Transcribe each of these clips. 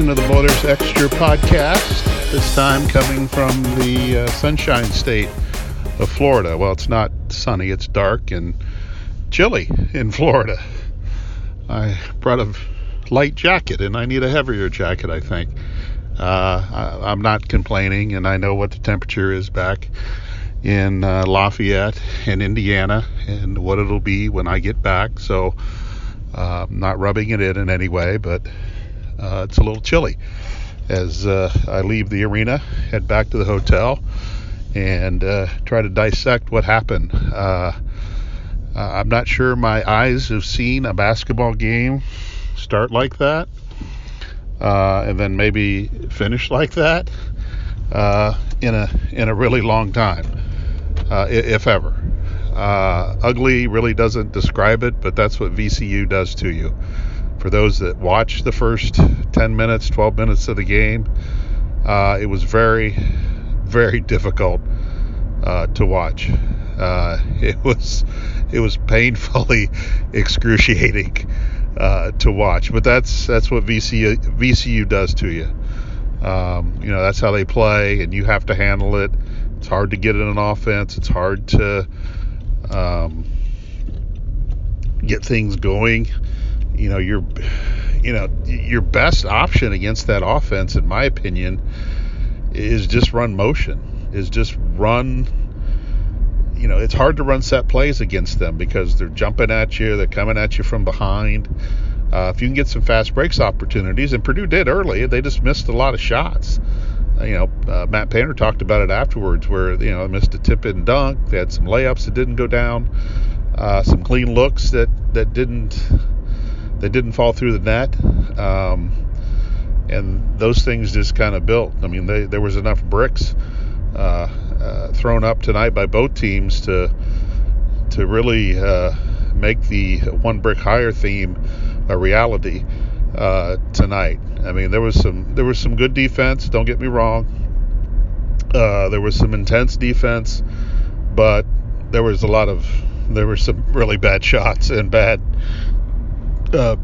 edition of the Voters Extra podcast. This time coming from the uh, Sunshine State of Florida. Well, it's not sunny, it's dark and chilly in Florida. I brought a light jacket and I need a heavier jacket, I think. Uh, I, am not complaining, and I know what the temperature is back in uh, Lafayette in Indiana and what it'll be when I get back. So, uh, not rubbing it in in any way, but uh, it's a little chilly as uh, I leave the arena, head back to the hotel, and uh, try to dissect what happened. Uh, I'm not sure my eyes have seen a basketball game start like that, uh, and then maybe finish like that uh, in a in a really long time, if ever. ugly really doesn't describe it, but that's what VCU does to you for those that watched the first 10 minutes, 12 minutes of the game, uh, it was very, very difficult uh, to watch. Uh, it was it was painfully excruciating uh, to watch, but that's that's what VCU VCU does to you. Um, you know that's how they play, and you have to handle it. It's hard to get in an offense. It's hard to um, get things going you know your you know your best option against that offense in my opinion is just run motion is just run you know it's hard to run set plays against them because they're jumping at you they're coming at you from behind. Uh, if you can get some fast breaks opportunities and Purdue did early they just missed a lot of shots. Uh, you know uh, Matt Painter talked about it afterwards where you know missed a tip and dunk they had some layups that didn't go down uh, some clean looks that that didn't they didn't fall through the net. Um, and those things just kind of built. I mean, they, there was enough bricks uh, uh, thrown up tonight by both teams to to really uh, make the one brick higher theme a reality uh, tonight. I mean, there was some there was some good defense. Don't get me wrong. Uh, there was some intense defense, but there was a lot of there were some really bad shots and bad uh,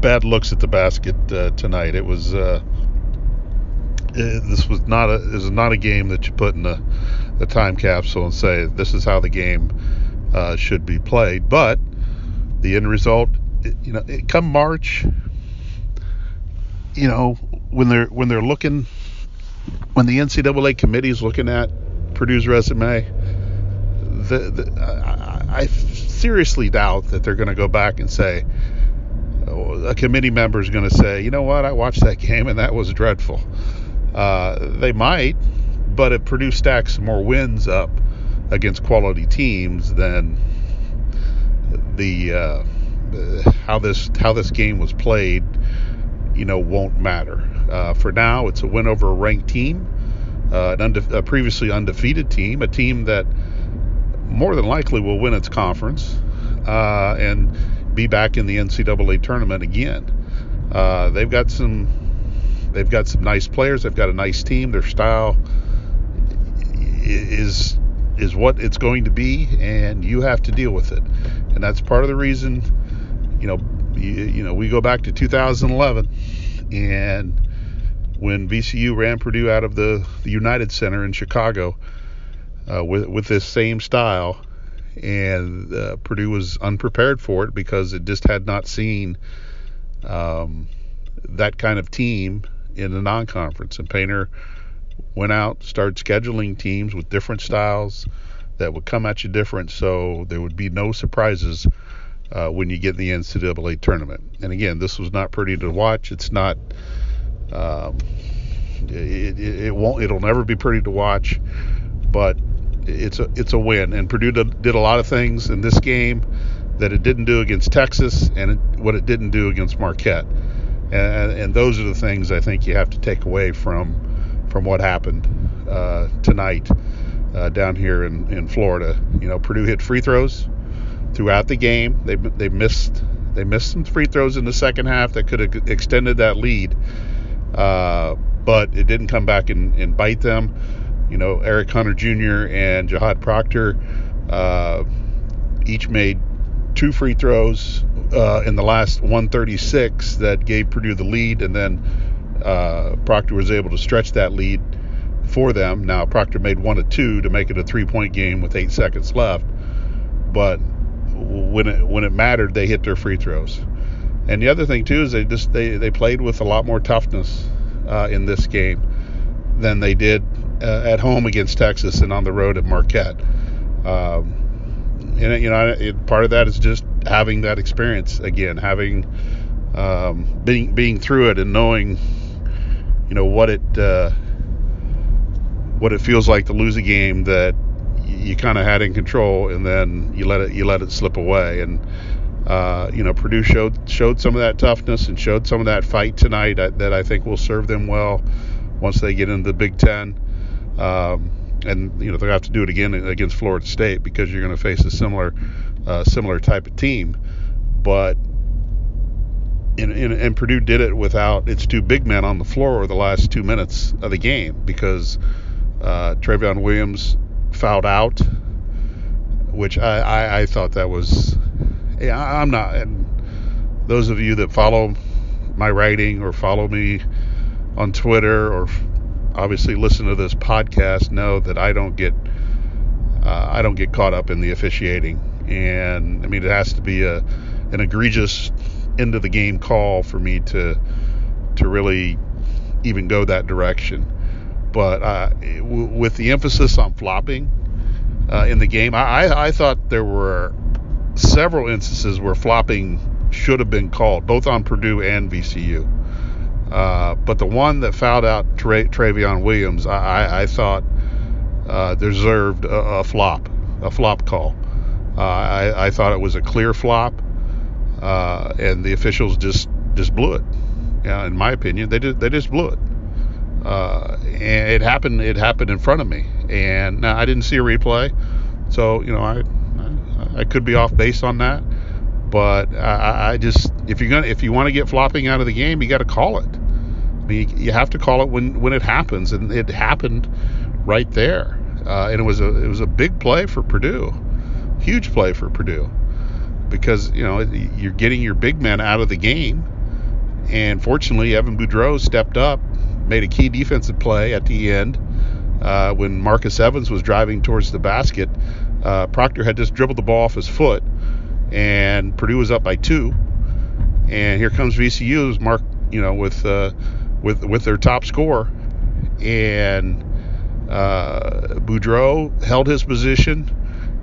bad looks at the basket uh, tonight. It was uh, this was not a this is not a game that you put in the time capsule and say this is how the game uh, should be played. But the end result, you know, come March, you know, when they're when they're looking, when the NCAA committee is looking at Purdue's resume, the, the I, I seriously doubt that they're going to go back and say a committee member is going to say, you know what, I watched that game and that was dreadful. Uh, they might, but it produced stacks more wins up against quality teams than the uh, how this how this game was played. You know, won't matter. Uh, for now, it's a win over a ranked team, uh, an unde- a previously undefeated team, a team that more than likely will win its conference, uh, and be back in the NCAA tournament again. Uh, they've got some they've got some nice players. They've got a nice team. Their style is is what it's going to be, and you have to deal with it. And that's part of the reason, you know, you, you know, we go back to 2011, and when VCU ran Purdue out of the, the United Center in Chicago uh, with with this same style, and uh, Purdue was unprepared for it because it just had not seen um, that kind of team in the non-conference. And Painter went out, started scheduling teams with different styles that would come at you different, so there would be no surprises uh, when you get in the NCAA tournament. And again, this was not pretty to watch. It's not. Um, it, it, it won't. It'll never be pretty to watch, but it's a it's a win. And Purdue did, a lot of things in this game that it didn't do against Texas, and it, what it didn't do against Marquette. And, and, those are the things I think you have to take away from from what happened uh, tonight uh, down here in, in Florida. You know, Purdue hit free throws throughout the game. They they missed they missed some free throws in the second half that could have extended that lead, uh, but it didn't come back and, and bite them you know, Eric Hunter Jr. and Jahaad Proctor uh, each made two free throws uh, in the last 136 that gave Purdue the lead, and then uh, Proctor was able to stretch that lead for them. Now Proctor made one of two to make it a three-point game with eight seconds left, but when it when it mattered, they hit their free throws. And the other thing too is they just they, they played with a lot more toughness uh, in this game than they did at home against Texas and on the road at Marquette. Um, and you know, it, part of that is just having that experience again, having um, being being through it and knowing, you know, what it uh, what it feels like to lose a game that you kind of had in control, and then you let it you let it slip away. And uh, you know, Purdue showed showed some of that toughness and showed some of that fight tonight that I think will serve them well once they get into the Big Ten. Um, and you know they're going to have to do it again against Florida State because you're going to face a similar uh, similar type of team. But and, and, and, Purdue did it without its two big men on the floor the last two minutes of the game because uh, Williams fouled out, which I, I, I thought that was. Yeah, I'm not. And those of you that follow my writing or follow me on Twitter or obviously listen to this podcast know that I don't get uh, I don't get caught up in the officiating, and I mean it has to be a an egregious end of the game call for me to to really even go that direction. But uh, w- with the emphasis on flopping uh, in the game, I, I thought there were several instances where flopping should have been called, both on Purdue and VCU. Uh, but the one that fouled out Tra- Trevion Williams, I, I, I thought uh, deserved a, a, flop, a flop call. Uh, I, I, thought it was a clear flop, uh, and the officials just just blew it. Yeah, in my opinion, they just they just blew it. Uh, and it happened. It happened in front of me, and now I didn't see a replay, so you know I I, I could be off base on that. But I, I just if you're gonna if you want to get flopping out of the game, you got to call it. Mean, you have to call it when when it happens, and it happened right there. Uh, and it was a it was a big play for Purdue, huge play for Purdue, because you know you're getting your big men out of the game, and fortunately Evan Boudreau stepped up, made a key defensive play at the end uh, when Marcus Evans was driving towards the basket. Uh, Proctor had just dribbled the ball off his foot and Purdue was up by two. And here comes VCU's Mark, you know, with uh, with with their top score, and uh, Boudreau held his position,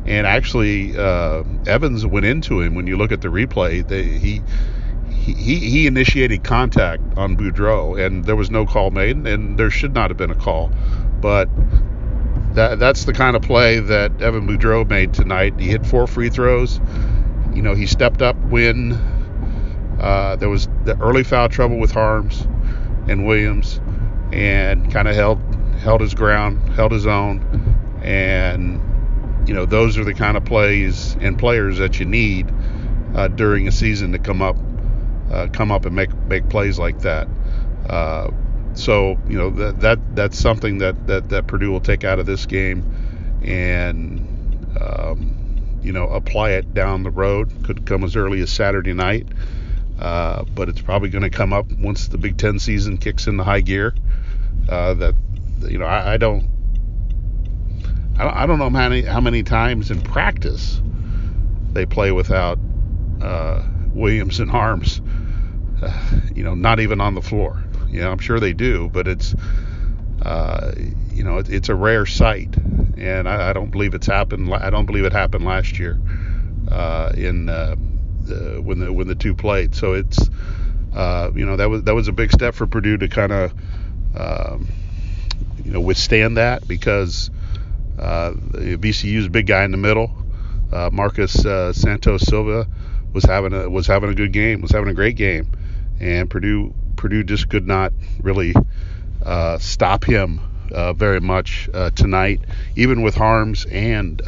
and actually uh, Evans went into him. When you look at the replay, they, he. He, he initiated contact on Boudreau, and there was no call made, and there should not have been a call. But that, that's the kind of play that Evan Boudreau made tonight. He hit four free throws you know, he stepped up when uh, there was the early foul trouble with Haarms and Williams, and kind of held held his ground, held his own, and you know those are the kind of plays and players that you need uh, during a season to come up uh, come up and make make plays like that. Uh, so you know that that that's something that, that that Purdue will take out of this game, and um, you know, apply it down the road. Could come as early as Saturday night, uh, but it's probably going to come up once the Big Ten season kicks into high gear. Uh, that you know, I, I don't, I don't, know how many how many times in practice they play without uh, Williams and Haarms. Uh, you know, not even on the floor. You know, I'm sure they do, but it's uh, you know, it, it's a rare sight and I, I, don't believe it's happened. I don't believe it happened last year uh, in uh, when the when the two played. So it's uh, you know that was that was a big step for Purdue to kind of um, you know withstand that because uh, VCU's big guy in the middle, uh, Marcos uh, Santos Silva, was having a was having a good game, was having a great game, and Purdue Purdue just could not really uh, stop him uh, very much tonight, even with Haarms and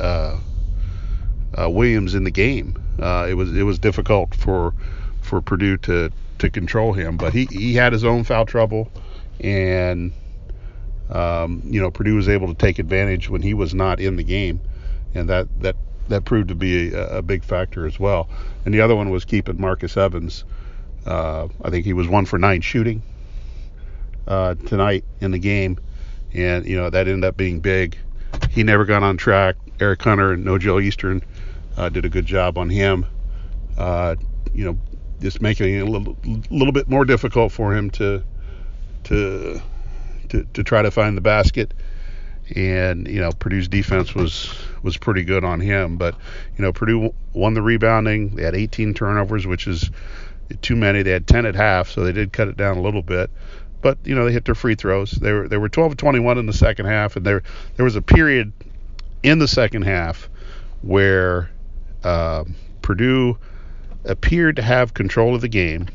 Williams in the game. Uh, it was it was difficult for for Purdue to to control him, but he, he had his own foul trouble, and um, you know Purdue was able to take advantage when he was not in the game, and that that that proved to be a, a, big factor as well. And the other one was keeping Marcus Evans. Uh, I think he was one for nine shooting uh, tonight in the game, and you know that ended up being big. He never got on track. Eric Hunter and Nojel Eastern uh, did a good job on him. Uh, you know, just making it a little, little bit more difficult for him to to to, to try to find the basket. And you know, Purdue's defense was was pretty good on him. But you know, Purdue won the rebounding. They had 18 turnovers, which is too many. They had 10 at half, so they did cut it down a little bit. But you know, they hit their free throws. They were they were 12 of 21 in the second half, and there there was a period in the second half where uh, Purdue appeared to have control of the game,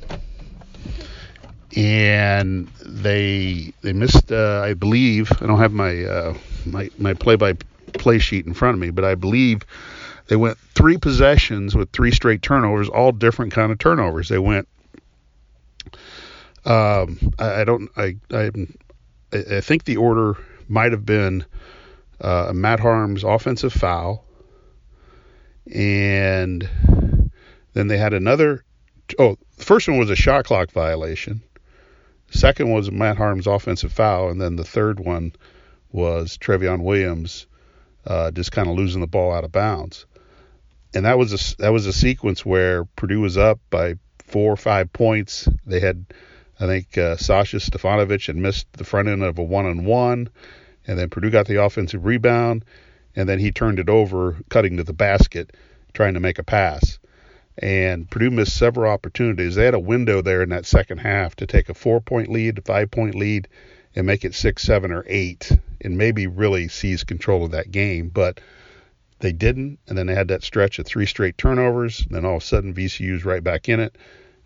and they they missed. Uh, I believe I don't have my uh, my my play by play sheet in front of me, but I believe they went three possessions with three straight turnovers, all different kind of turnovers. They went. Um, I, I don't. I, I I think the order might have been uh, Matt Haarms' offensive foul, and then they had another. Oh, the first one was a shot clock violation. Second was Matt Haarms' offensive foul, and then the third one was Trevion Williams uh, just kind of losing the ball out of bounds. And that was a that was a sequence where Purdue was up by four or five points. They had, I think, uh, Sasha Stefanovic had missed the front end of a one on one, and then Purdue got the offensive rebound, and then he turned it over, cutting to the basket, trying to make a pass. And Purdue missed several opportunities. They had a window there in that second half to take a four point lead, a five point lead, and make it six, seven, or eight, and maybe really seize control of that game. But they didn't, and then they had that stretch of three straight turnovers. And then all of a sudden, VCU's right back in it,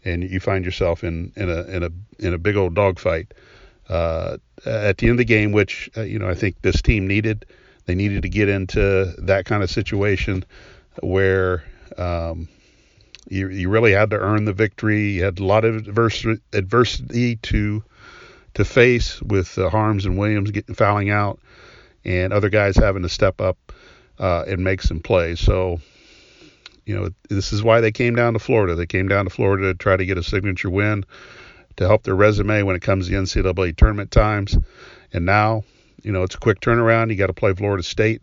and you find yourself in in a in a in a big old dogfight uh, at the end of the game, which uh, you know I think this team needed. They needed to get into that kind of situation where um, you, you really had to earn the victory. You had a lot of adversity, adversity to to face with uh, Haarms and Williams getting fouling out, and other guys having to step up uh, and make some plays. So, you know, this is why they came down to Florida. They came down to Florida to try to get a signature win to help their resume when it comes to NCAA tournament times. And now, you know, it's a quick turnaround. You got to play Florida State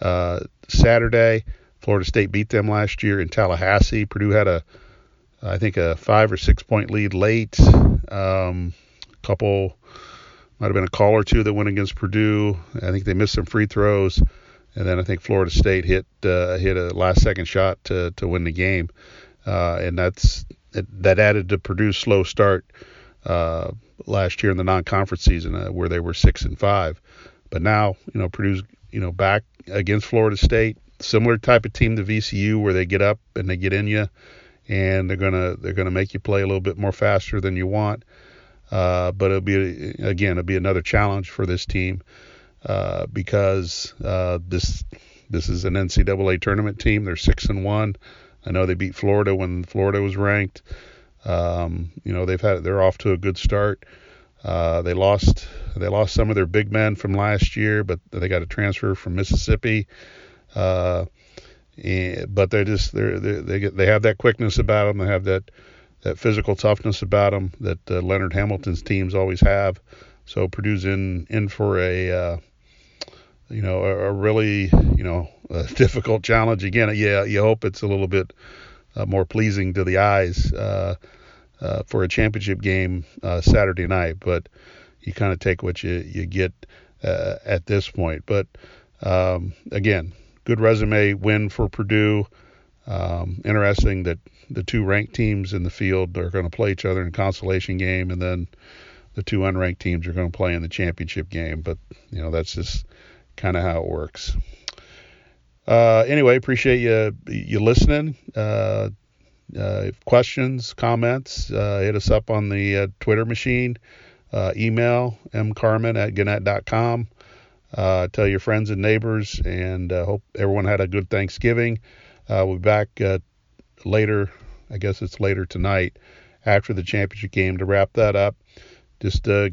uh, Saturday. Florida State beat them last year in Tallahassee. Purdue had a, I think, a five or six point lead late. Um, couple, might have been a call or two that went against Purdue. I think they missed some free throws, and then I think Florida State hit uh, hit a last second shot to to win the game, uh, and that's that added to Purdue's slow start uh, last year in the non-conference season uh, where they were six and five. But now, you know, Purdue's you know back against Florida State similar type of team to VCU where they get up and they get in you, and they're gonna they're gonna make you play a little bit more faster than you want. Uh, but it'll be again it'll be another challenge for this team uh, because uh, this this is an NCAA tournament team. They're six and one. I know they beat Florida when Florida was ranked. Um, you know they've had they're off to a good start. Uh, they lost they lost some of their big men from last year, but they got a transfer from Mississippi. Uh, and, but they're just they're, they're, they get, they have that quickness about them. They have that that physical toughness about them that uh, Leonard Hamilton's teams always have. So Purdue's in in for a uh, you know a, a, really you know difficult challenge again. Yeah, you hope it's a little bit uh, more pleasing to the eyes uh, uh, for a championship game uh, Saturday night, but you kind of take what you you get at this point. But um, again, good resume win for Purdue. Um, interesting that the two ranked teams in the field are going to play each other in a consolation game, and then the two unranked teams are going to play in the championship game. But you know that's just kind of how it works. Uh, anyway, appreciate you you listening. Uh, uh, questions, comments, uh, hit us up on the uh, Twitter machine. Uh, email mcarmin at gannett.com. Uh, tell your friends and neighbors, and uh, hope everyone had a good Thanksgiving. Uh, we'll be back uh, later. I guess it's later tonight after the championship game to wrap that up. Just to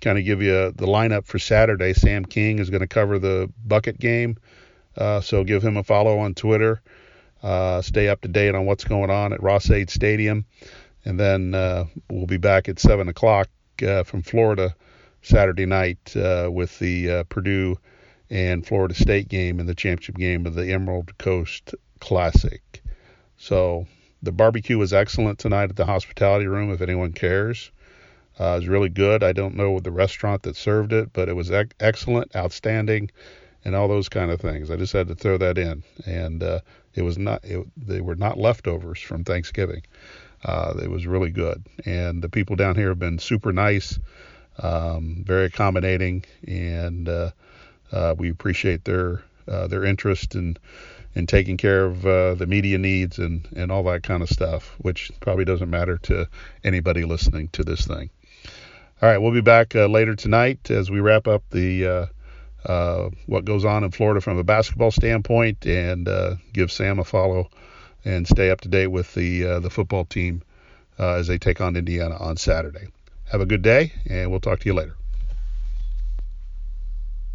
kind of give you the lineup for Saturday. Sam King is going to cover the bucket game Uh, so give him a follow on Twitter. Uh, stay up to date on what's going on at Ross-Ade Stadium. And then uh, we'll be back at 7 o'clock uh, from Florida Saturday night uh, with the uh, Purdue and Florida State game and the championship game of the Emerald Coast Classic. So the barbecue was excellent tonight at the hospitality room, if anyone cares. Uh, it was really good. I don't know the restaurant that served it, but it was ec- excellent, outstanding, and all those kind of things. I just had to throw that in, and uh, it was not. It, they were not leftovers from Thanksgiving. Uh, it was really good, and the people down here have been super nice, um, very accommodating, and uh, uh, we appreciate their uh, their interest in in taking care of uh, the media needs and and all that kind of stuff, which probably doesn't matter to anybody listening to this thing. All right, we'll be back later tonight as we wrap up the uh, what goes on in Florida from a basketball standpoint, and uh, give Sam a follow and stay up to date with the uh, the football team uh, as they take on Indiana on Saturday. Have a good day, and we'll talk to you later.